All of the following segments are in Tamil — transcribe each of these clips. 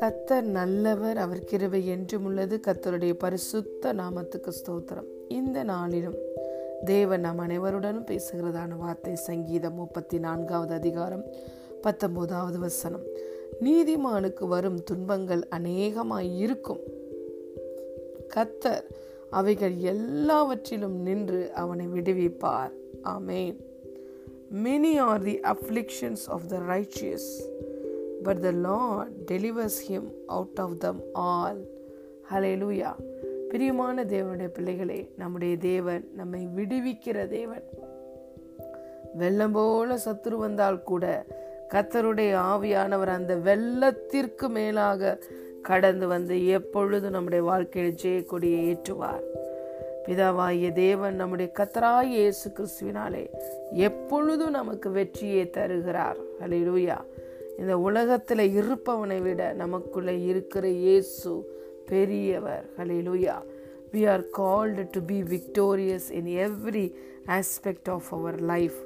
கத்தர் நல்லவர் அவர் கிருவை என்றும் உள்ளது. கத்தருடைய பரிசுத்த நாமத்துக்கு ஸ்தோத்திரம். இந்த நாளிலும் தேவன் நம் அனைவருடனும் பேசுகிறதான வார்த்தை சங்கீதம் முப்பத்தி நான்காவது அதிகாரம் பத்தொன்பதாவது வசனம். நீதிமானுக்கு வரும் துன்பங்கள் அநேகமாய் இருக்கும். கத்தர் அவைகள் எல்லாவற்றிலும் நின்று அவனை விடுவிப்பார். ஆமேன். Many are the afflictions of the righteous, but the Lord delivers him out of them all. Hallelujah. பிரியமான தேவனுடைய பிள்ளைகளே நம்முடைய தேவன் நம்மை விடுவிக்கிற தேவன் வெள்ளம் போல சத்துரு வந்தால் கூட கத்தருடைய ஆவியானவர் அந்த வெள்ளத்திற்கு மேலாக கடந்து வந்து எப்பொழுதும் நம்முடைய வாழ்க்கையில் ஜெயக்கொடியை ஏற்றுவார் பிதாவாகிய தேவன் நம்முடைய கத்தராய் இயேசு கிறிஸ்துவினாலே எப்பொழுதும் நமக்கு வெற்றியை தருகிறார். ஹalleluya இந்த உலகத்தில் இருப்பவனை விட நமக்குள்ளே இருக்கிற இயேசு பெரியவர். Hallelujah are are to be victorious in every aspect of our life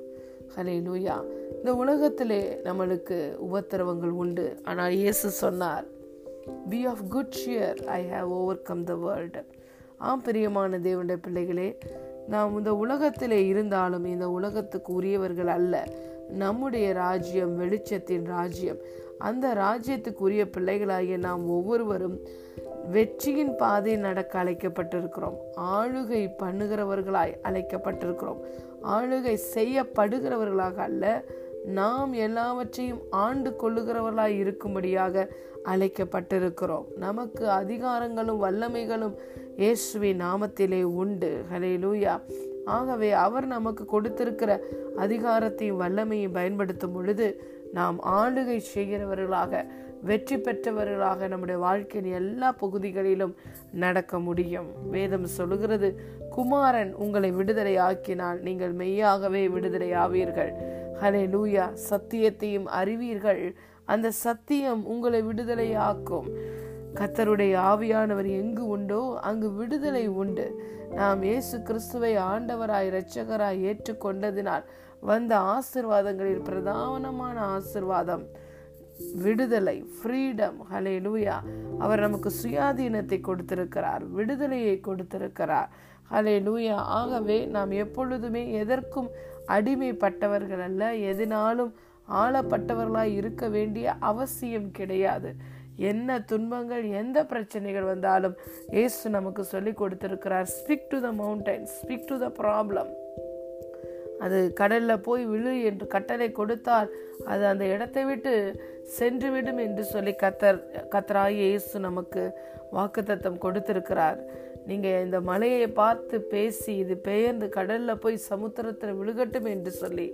halle hallelujah இந்த உலகத்திலே நம்மளுக்கு உபத்திரவங்கள் உண்டு. ஆனால் இயேசு சொன்னார் be of good cheer I have overcome the world ஆம் பிரியமான தேவனுடைய பிள்ளைகளே நாம் இந்த உலகத்திலே இருந்தாலும் இந்த உலகத்துக்கு உரியவர்கள் அல்ல. நம்முடைய ராஜ்யம் வெளிச்சத்தின் ராஜ்யம். அந்த ராஜ்யத்துக்குரிய பிள்ளைகளாகிய நாம் ஒவ்வொருவரும் வெற்றியின் பாதை நடக்க அழைக்கப்பட்டிருக்கிறோம். ஆளுகை பண்ணுகிறவர்களாய் அழைக்கப்பட்டிருக்கிறோம். ஆளுகை செய்யப்படுகிறவர்களாக அல்ல நாம் எல்லாவற்றையும் ஆண்டு கொள்ளுகிறவர்களாய் இருக்கும்படியாக அழைக்கப்பட்டிருக்கிறோம். நமக்கு அதிகாரங்களும் வல்லமைகளும் இயேசுவின் நாமத்திலே உண்டு. ஹலே லூயா ஆகவே அவர் நமக்கு கொடுத்திருக்கிற அதிகாரத்தையும் வல்லமையும் பயன்படுத்தும் பொழுது நாம் ஆளுகை செய்கிறவர்களாக வெற்றி பெற்றவர்களாக நம்முடைய வாழ்க்கையின் எல்லா பகுதிகளிலும் நடக்க முடியும். வேதம் சொல்லுகிறது குமாரன் உங்களை விடுதலை ஆக்கினால் நீங்கள் மெய்யாகவே விடுதலை ஆவீர்கள். ஹலே லூயா சத்தியத்தையும் அறிவீர்கள். அந்த சத்தியம் உங்களை விடுதலையாக்கும். கத்தருடைய ஆவியானவர் எங்கு உண்டோ அங்கு விடுதலை உண்டு. நாம் இயேசு கிறிஸ்துவை ஆண்டவராய் இரட்சகராய் ஏற்றுக்கொண்டதினால் வந்த ஆசிர்வாதங்களில் பிரதானமான ஆசிர்வாதம். விடுதலை ஃப்ரீடம் ஹலே லூயா அவர் நமக்கு சுயாதீனத்தை கொடுத்திருக்கிறார் விடுதலையை கொடுத்திருக்கிறார். ஹலே லூயா ஆகவே நாம் எப்பொழுதுமே எதற்கும் அடிமைப்பட்டவர்கள் அல்ல எதனாலும் ஆளப்பட்டவர்களாய் இருக்க வேண்டிய அவசியம் கிடையாது. என்ன துன்பங்கள் எந்த பிரச்சனைகள் வந்தாலும் ஏசு நமக்கு சொல்லி கொடுத்திருக்கிறார். Speak to the mountain speak to the problem அது கடலில் போய் விழு என்று கட்டளை கொடுத்தால் அது அந்த இடத்தை விட்டு சென்று விடும் என்று சொல்லி கத்தர் கத்தராய் இயேசு நமக்கு வாக்குத்தத்தம் கொடுத்திருக்கிறார். நீங்கள் இந்த மலையை பார்த்து பேசி இது பெயர்ந்து கடலில் போய் சமுத்திரத்தில் விழுகட்டும் என்று சொல்லி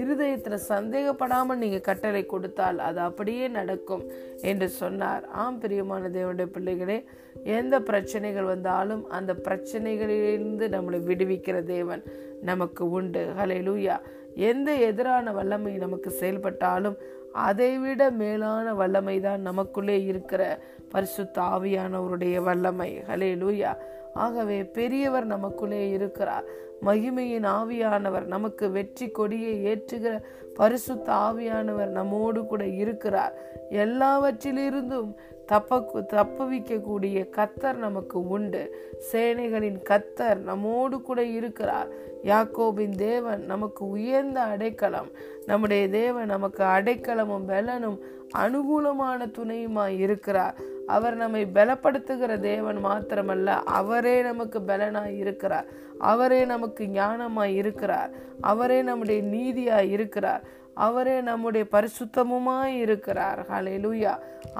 இருதயத்தில் சந்தேகப்படாமல் நீங்கள் கட்டளை கொடுத்தால் அது அப்படியே நடக்கும் என்று சொன்னார். ஆம் பிரியமான தேவனுடைய பிள்ளைகளே எந்த பிரச்சனைகள் வந்தாலும் அந்த பிரச்சனைகளிலிருந்து நம்மளை விடுவிக்கிற தேவன் நமக்கு உண்டு. ஹலே லூயா எந்த எதிரான வல்லமை நமக்கு செயல்பட்டாலும் அதைவிட மேலான வல்லமை தான் நமக்குள்ளே இருக்கிற பரிசுத்த ஆவியானவருடைய வல்லமை. ஹலே லூயா ஆகவே பெரியவர் நமக்குள்ளே இருக்கிறார். மகிமையின் ஆவியானவர் நமக்கு வெற்றி கொடியை ஏற்றுகிற பரிசுத்த ஆவியானவர் நம்மோடு கூட இருக்கிறார். எல்லாவற்றிலிருந்தும் தப்ப தப்புவிக்கக்கூடிய கத்தர் நமக்கு உண்டு. சேனைகளின் கத்தர் நம்மோடு கூட இருக்கிறார். யாக்கோபின் தேவன் நமக்கு உயர்ந்த அடைக்கலம். நம்முடைய தேவன் நமக்கு அடைக்கலமும் பலனும் அனுகூலமான துணையுமாய் இருக்கிறார். அவர் நம்மை பலப்படுத்துகிற தேவன் மாத்திரமல்ல அவரே நமக்கு பலனாய் இருக்கிறார். அவரே நமக்கு ஞானமாய் இருக்கிறார். அவரே நம்முடைய நீதியாய் இருக்கிறார். அவரே நம்முடைய பரிசுத்தமுமாய் இருக்கிறார். ஹலெலுயா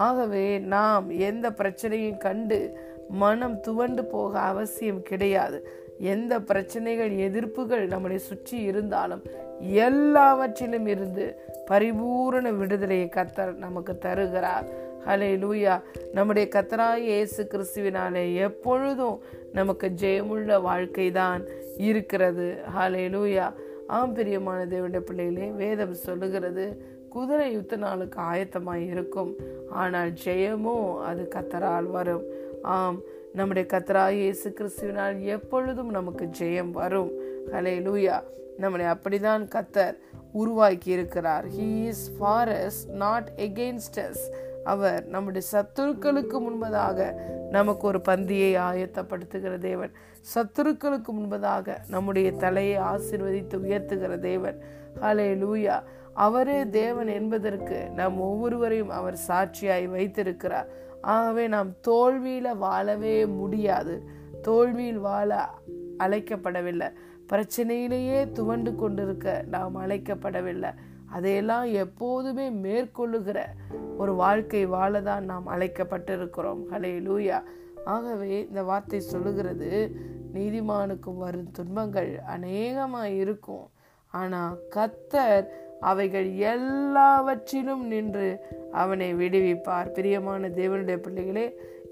ஆகவே நாம் எந்த பிரச்சனையும் கண்டு மனம் துவண்டு போக அவசியம் கிடையாது. எந்த பிரச்சனைகள் எதிர்ப்புகள் நம்மளை சுற்றி இருந்தாலும் எல்லாவற்றிலும் இருந்து பரிபூரண விடுதலையை கத்தர் நமக்கு தருகிறார். ஹலே லூயா நம்முடைய கத்தராய் இயேசு கிறிஸ்துவினாலே எப்பொழுதும் நமக்கு ஜெயமுள்ள வாழ்க்கை தான் இருக்கிறது. ஹலே லூயா ஆம் பிரியமான தேவனுடைய பிள்ளைகளே வேதம் சொல்லுகிறது குதிரை யுத்த நாளுக்கு ஆயத்தமாக இருக்கும். ஆனால் ஜெயமும் அது கத்தரால் வரும். ஆம் நம்முடைய கத்தராய் இயேசு கிறிஸ்துவினால் எப்பொழுதும் நமக்கு ஜெயம் வரும். ஹலே லூயா நம்மளை அப்படிதான் கத்தர் உருவாக்கி இருக்கிறார் he is for us not against us அவர் நம்முடைய சத்துருக்களுக்கு முன்பதாக நமக்கு ஒரு பந்தியை ஆயத்தப்படுத்துகிற தேவன். சத்துருக்களுக்கு முன்பதாக நம்முடைய தலையை ஆசிர்வதித்து உயர்த்துகிற தேவன். ஹலே லூயா அவரே தேவன் என்பதற்கு நாம் ஒவ்வொருவரையும் அவர் சாட்சியாய் வைத்திருக்கிறார். ஆகவே நாம் தோல்வியில் வாழவே முடியாது. தோல்வியில் வாழ அழைக்கப்படவில்லை. பிரச்சனையிலேயே துவண்டு கொண்டிருக்க நாம் அழைக்கப்படவில்லை. அதையெல்லாம் எப்போதுமே மேற்கொள்ளுகிற ஒரு வாழ்க்கை வாழதான் நாம் அழைக்கப்பட்டிருக்கிறோம். ஹலே லூயா ஆகவே இந்த வார்த்தை சொல்லுகிறது நீதிமானுக்கும் வரும் துன்பங்கள் அநேகமாக இருக்கும். ஆனால் கத்தர் அவைகள் எல்லாவற்றிலும் நின்று அவனை விடுவிப்பார். பிரியமான தேவனுடைய பிள்ளைகளே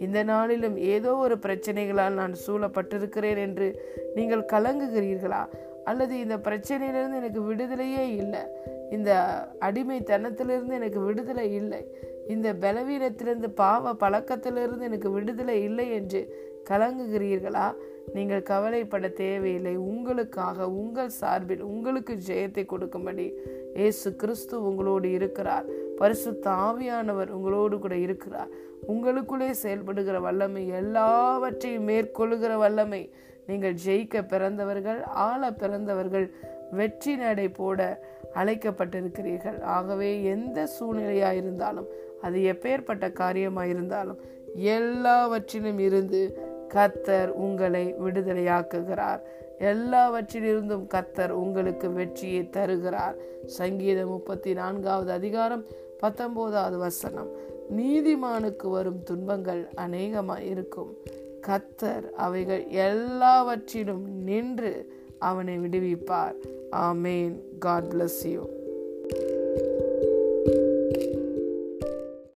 இந்த நாளிலும் ஏதோ ஒரு பிரச்சனைகளால் நான் சூழப்பட்டிருக்கிறேன் என்று நீங்கள் கலங்குகிறீர்களா? அல்லது இந்த பிரச்சனையிலிருந்து எனக்கு விடுதலையே இல்லை. இந்த அடிமைத்தனத்திலிருந்து எனக்கு விடுதலை இல்லை. இந்த பலவீனத்திலிருந்து பாவ பழக்கத்திலிருந்து எனக்கு விடுதலை இல்லை என்று கலங்குகிறீர்களா? நீங்கள் கவலைப்பட தேவையில்லை. உங்களுக்காக உங்கள் சார்பில் உங்களுக்கு ஜெயத்தை கொடுக்கும்படி ஏசு கிறிஸ்து உங்களோடு இருக்கிறார். பரிசு தாவியானவர் உங்களோடு கூட இருக்கிறார். உங்களுக்குள்ளே செயல்படுகிற வல்லமை எல்லாவற்றையும் மேற்கொள்ளுகிற வல்லமை நீங்கள் ஜெயிக்க பிறந்தவர்கள் ஆள பிறந்தவர்கள் வெற்றி நடை போட அழைக்கப்பட்டிருக்கிறீர்கள். ஆகவே எந்த சூழ்நிலையாக இருந்தாலும் அது எப்பேற்பட்ட காரியமாக இருந்தாலும் எல்லாவற்றிலும் இருந்து கத்தர் உங்களை விடுதலையாக்குகிறார். எல்லாவற்றிலிருந்தும் கத்தர் உங்களுக்கு வெற்றியை தருகிறார். சங்கீதம் முப்பத்தி நான்காவது அதிகாரம் பத்தொன்பதாவது வசனம். நீதிமானுக்கு வரும் துன்பங்கள் அநேகமாக இருக்கும் கத்தர் அவைகள் எல்லாவற்றிலும் நின்று அவனை விடுவிப்பார். ஆமேன். God bless you